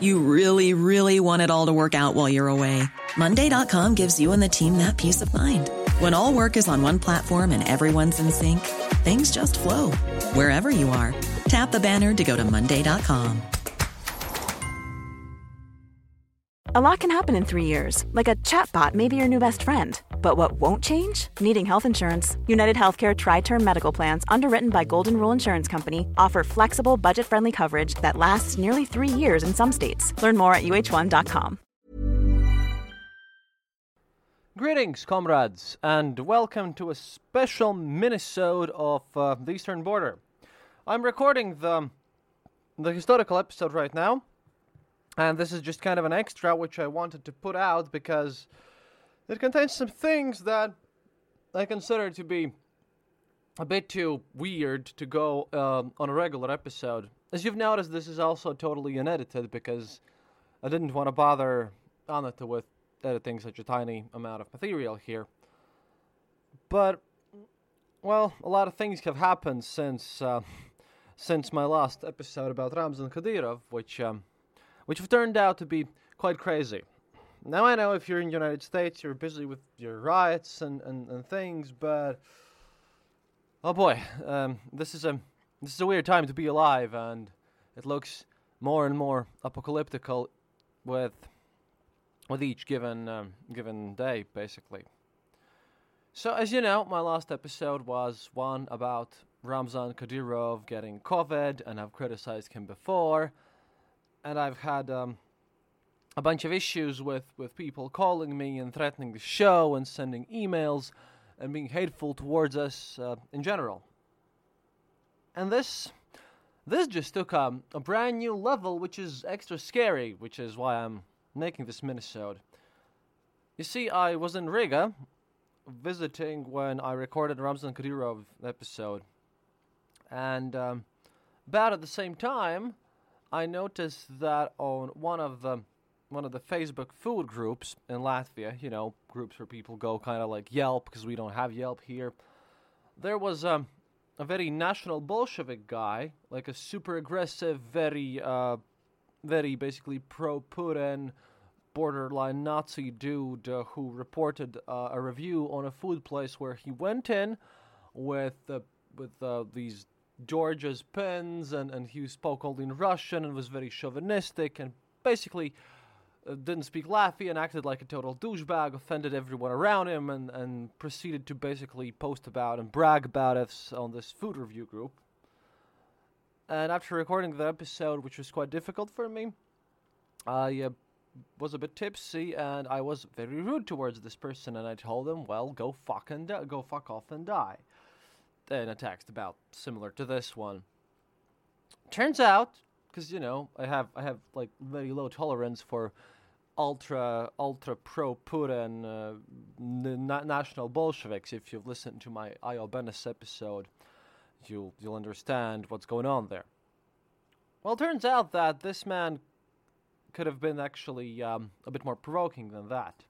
You really, really want it all to work out while you're away. Monday.com gives you and the team that peace of mind. When all work is on one platform and everyone's in sync, things just flow wherever you are. Tap the banner to go to Monday.com. A lot can happen in three years, like a chatbot may be your new best friend. But what won't change? Needing health insurance. United Healthcare TriTerm Medical Plans, underwritten by Golden Rule Insurance Company, offer flexible, budget friendly coverage that lasts nearly three years in some states. Learn more at uh1.com. Greetings, comrades, and welcome to a special minisode of uh, the Eastern Border. I'm recording the the historical episode right now, and this is just kind of an extra which I wanted to put out because it contains some things that I consider to be a bit too weird to go um, on a regular episode. As you've noticed, this is also totally unedited because I didn't want to bother Anata with editing such a tiny amount of material here. But, well, a lot of things have happened since uh, since my last episode about Ramzan Kadyrov, which um, which have turned out to be quite crazy. Now I know if you're in the United States, you're busy with your riots and, and, and things, but oh boy, um, this is a this is a weird time to be alive, and it looks more and more apocalyptical with with each given um, given day, basically. So, as you know, my last episode was one about Ramzan Kadyrov getting COVID, and I've criticized him before, and I've had um, a bunch of issues with, with people calling me and threatening the show and sending emails and being hateful towards us uh, in general. And this this just took a, a brand new level, which is extra scary, which is why I'm making this minisode. You see, I was in Riga visiting when I recorded Ramzan Kadyrov episode, and um, about at the same time, I noticed that on one of the one of the Facebook food groups in Latvia, you know, groups where people go kind of like Yelp because we don't have Yelp here. There was um, a very national Bolshevik guy, like a super aggressive, very, uh, very basically pro Putin, borderline Nazi dude uh, who reported uh, a review on a food place where he went in with with uh, these George's pens and, and he spoke only in Russian and was very chauvinistic and basically didn't speak Latvian, acted like a total douchebag, offended everyone around him, and, and proceeded to basically post about and brag about us on this food review group. And after recording the episode, which was quite difficult for me, I uh, was a bit tipsy and I was very rude towards this person, and I told him, "Well, go fuck and di- go fuck off and die." In a text about similar to this one. Turns out, because you know, I have I have like very low tolerance for ultra ultra pro Putin uh, n- national Bolsheviks. If you've listened to my Aijo Beness episode, you'll you'll understand what's going on there. Well, it turns out that this man could have been actually um, a bit more provoking than that.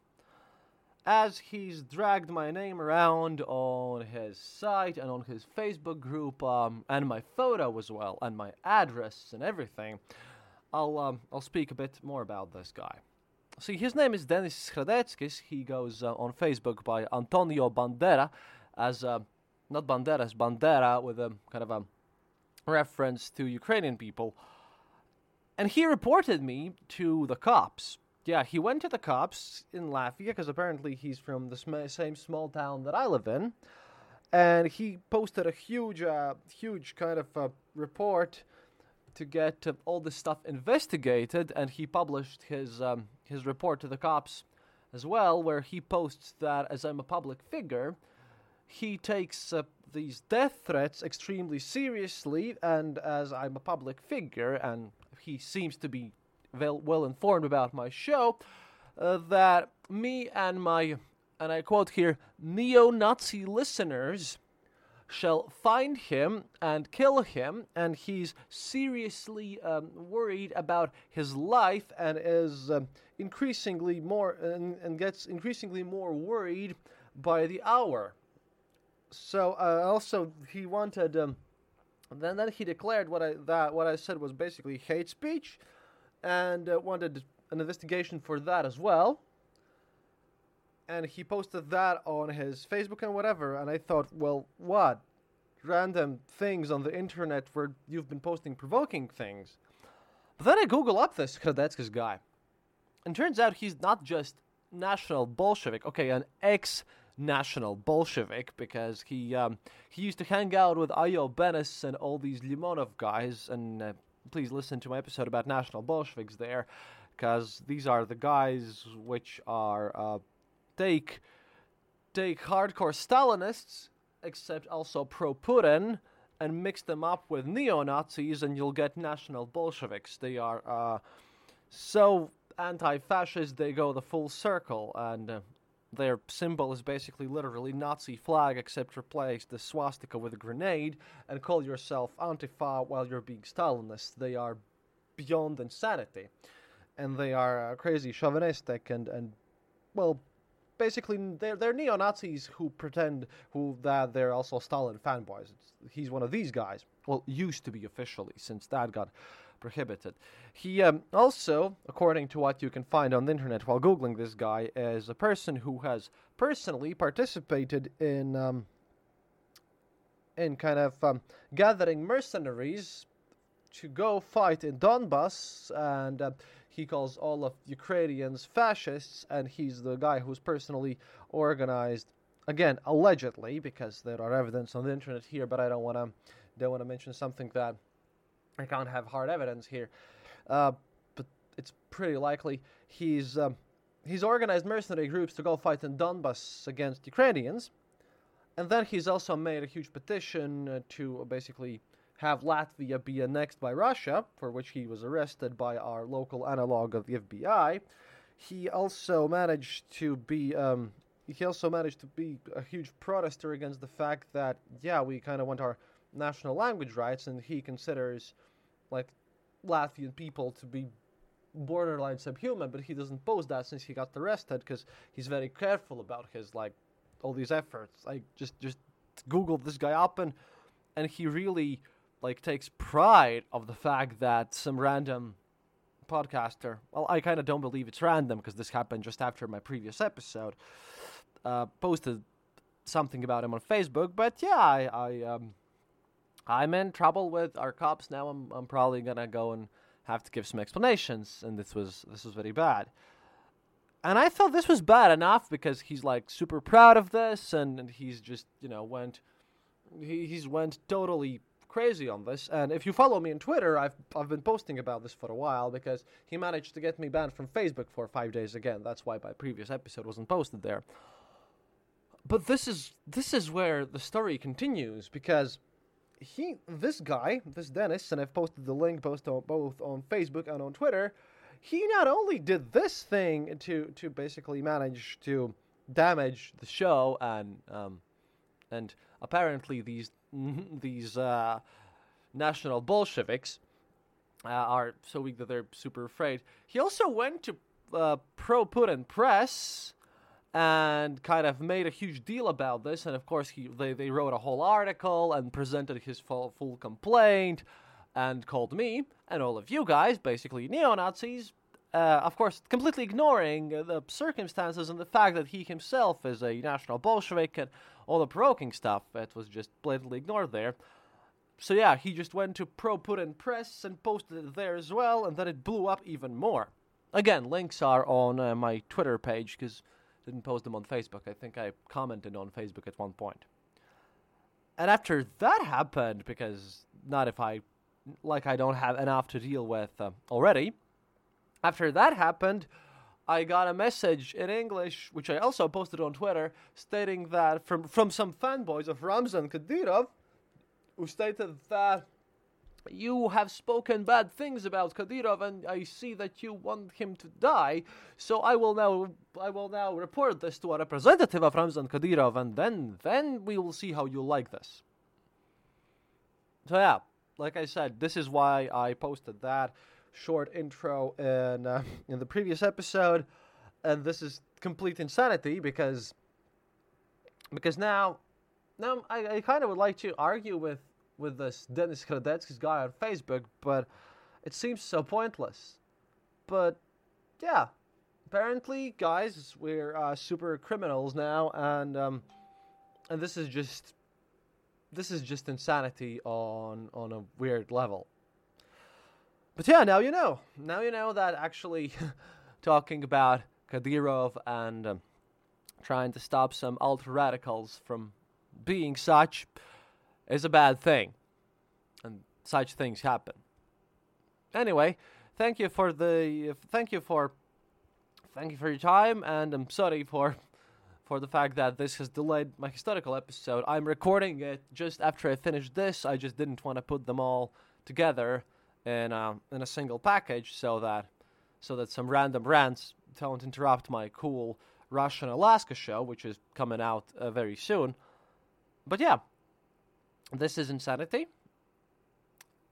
As he's dragged my name around on his site and on his Facebook group, um, and my photo as well, and my address and everything, I'll um, I'll speak a bit more about this guy. See, his name is Denis Schradeckis. He goes uh, on Facebook by Antonio Bandera as uh, not Banderas, Bandera with a kind of a reference to Ukrainian people. And he reported me to the cops. Yeah, he went to the cops in Latvia because apparently he's from the sm- same small town that I live in. And he posted a huge, uh, huge kind of uh, report to get all this stuff investigated. And he published his um, his report to the cops as well, where he posts that as I'm a public figure, he takes uh, these death threats extremely seriously, and as I'm a public figure and he seems to be well, well informed about my show, uh, that me and my, and I quote here, neo Nazi listeners shall find him and kill him, and he's seriously um, worried about his life and is um, increasingly more and, and, gets increasingly more worried by the hour. So uh, also he wanted. Um, then then he declared what I that what I said was basically hate speech, and uh, wanted an investigation for that as well. And he posted that on his Facebook and whatever, and I thought, well, what? Random things on the internet where you've been posting provoking things. But then I Google up this Hradeckis guy. And turns out he's not just national Bolshevik, okay, an ex national Bolshevik because he um, he used to hang out with Aijo Beness and all these Limonov guys. And uh, please listen to my episode about national Bolsheviks there, because these are the guys which are uh, take take hardcore Stalinists, except also pro Putin. And mix them up with neo Nazis, and you'll get national Bolsheviks. They are uh, so anti fascist, they go the full circle. And uh, their symbol is basically literally Nazi flag, except replace the swastika with a grenade and call yourself Antifa while you're being Stalinist. They are beyond insanity, and they are uh, crazy chauvinistic and and well, basically they're they're neo Nazis who pretend who that they're also Stalin fanboys. It's, he's one of these guys. Well, used to be officially since that got prohibited. He um, also, according to what you can find on the internet while googling this guy, is a person who has personally participated in um, in kind of um, gathering mercenaries to go fight in Donbass, and uh, he calls all of Ukrainians fascists, and he's the guy who's personally organized. Again, allegedly, because there are evidence on the internet here, but I don't want to don't want to mention something that I can't have hard evidence here, uh, but it's pretty likely he's um, he's organized mercenary groups to go fight in Donbass against Ukrainians, and then he's also made a huge petition uh, to basically have Latvia be annexed by Russia, for which he was arrested by our local analog of the FBI. He also managed to be um, he also managed to be a huge protester against the fact that yeah we kind of want our national language rights, and he considers like Latvian people to be borderline subhuman, but he doesn't pose that since he got arrested because he's very careful about his like all these efforts. I just just googled this guy up and and he really like takes pride of the fact that some random podcaster. Well, I kind of don't believe it's random because this happened just after my previous episode. Uh, posted something about him on Facebook, but yeah, I, I um, I'm in trouble with our cops now. I'm I'm probably gonna go and have to give some explanations, and this was this was very bad. And I thought this was bad enough because he's like super proud of this, and, and he's just you know went he, he's went totally crazy on this. And if you follow me on Twitter, I've I've been posting about this for a while because he managed to get me banned from Facebook for five days again. That's why my previous episode wasn't posted there. But this is this is where the story continues because he this guy, this Dennis, and I've posted the link both on both on Facebook and on Twitter. He not only did this thing to to basically manage to damage the show and um, and apparently these these uh, national Bolsheviks uh, are so weak that they're super afraid. He also went to uh, pro Putin press and kind of made a huge deal about this. And of course, he they, they wrote a whole article and presented his full, full complaint and called me and all of you guys basically neo Nazis. Uh, of course, completely ignoring the circumstances and the fact that he himself is a national Bolshevik and all the provoking stuff that was just blatantly ignored there. So yeah, he just went to pro Putin press and posted it there as well, and then it blew up even more. Again, links are on uh, my Twitter page because didn't post them on Facebook. I think I commented on Facebook at one point. And after that happened, because not if I, like, I don't have enough to deal with uh, already. After that happened, I got a message in English, which I also posted on Twitter, stating that from from some fanboys of Ramzan Kadyrov, who stated that you have spoken bad things about Kadyrov, and I see that you want him to die. So I will now, I will now report this to a representative of Ramzan Kadyrov, and then, then we will see how you like this. So yeah, like I said, this is why I posted that short intro in uh, in the previous episode, and this is complete insanity because because now now I, I kind of would like to argue with with this Dennis Kradetsky's guy on Facebook, but it seems so pointless. But yeah, apparently, guys, we're uh, super criminals now, and um, and this is just this is just insanity on on a weird level. But yeah, now you know. Now you know that actually talking about Kadyrov and um, trying to stop some ultra radicals from being such is a bad thing. And such things happen. Anyway, thank you for the thank you for thank you for your time and I'm sorry for for the fact that this has delayed my historical episode. I'm recording it just after I finished this. I just didn't want to put them all together in a, in a single package so that so that some random rants don't interrupt my cool Russian Alaska show, which is coming out uh, very soon. But yeah, this is insanity.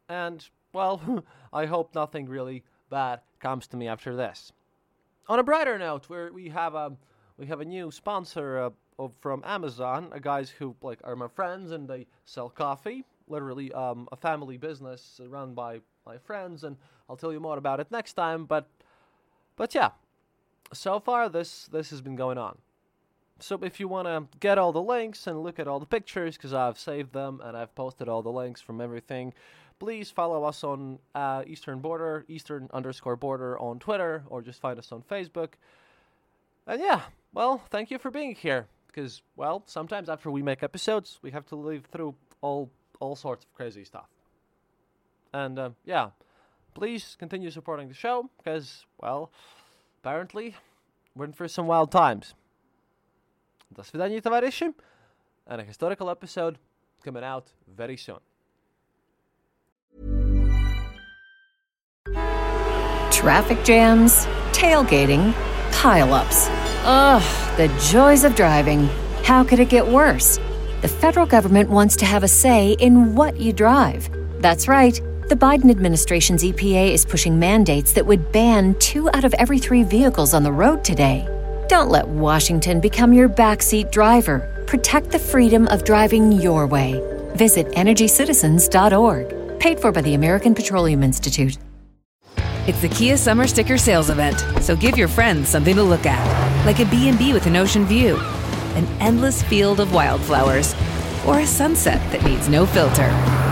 And, well, I hope nothing really bad comes to me after this. On a brighter note, where we have a we have a new sponsor uh, of, from Amazon, uh, guys who like are my friends and they sell coffee, literally um, a family business run by my friends, and I'll tell you more about it next time. But but yeah, so far this this has been going on. So if you want to get all the links and look at all the pictures, because I've saved them and I've posted all the links from everything, please follow us on uh, Eastern Border, Eastern underscore Border on Twitter, or just find us on Facebook. And yeah, well, thank you for being here. Because well, sometimes after we make episodes, we have to live through all all sorts of crazy stuff. And uh, yeah, please continue supporting the show because well, apparently we're in for some wild times. До свидания, товарищи. And a historical episode coming out very soon. Traffic jams, tailgating, pileups. Ugh, the joys of driving. How could it get worse? The federal government wants to have a say in what you drive. That's right. The Biden administration's EPA is pushing mandates that would ban two out of every three vehicles on the road today. Don't let Washington become your backseat driver. Protect the freedom of driving your way. Visit EnergyCitizens.org. Paid for by the American Petroleum Institute. It's the Kia Summer Sticker Sales Event, so give your friends something to look at, like a B&B with an ocean view, an endless field of wildflowers, or a sunset that needs no filter.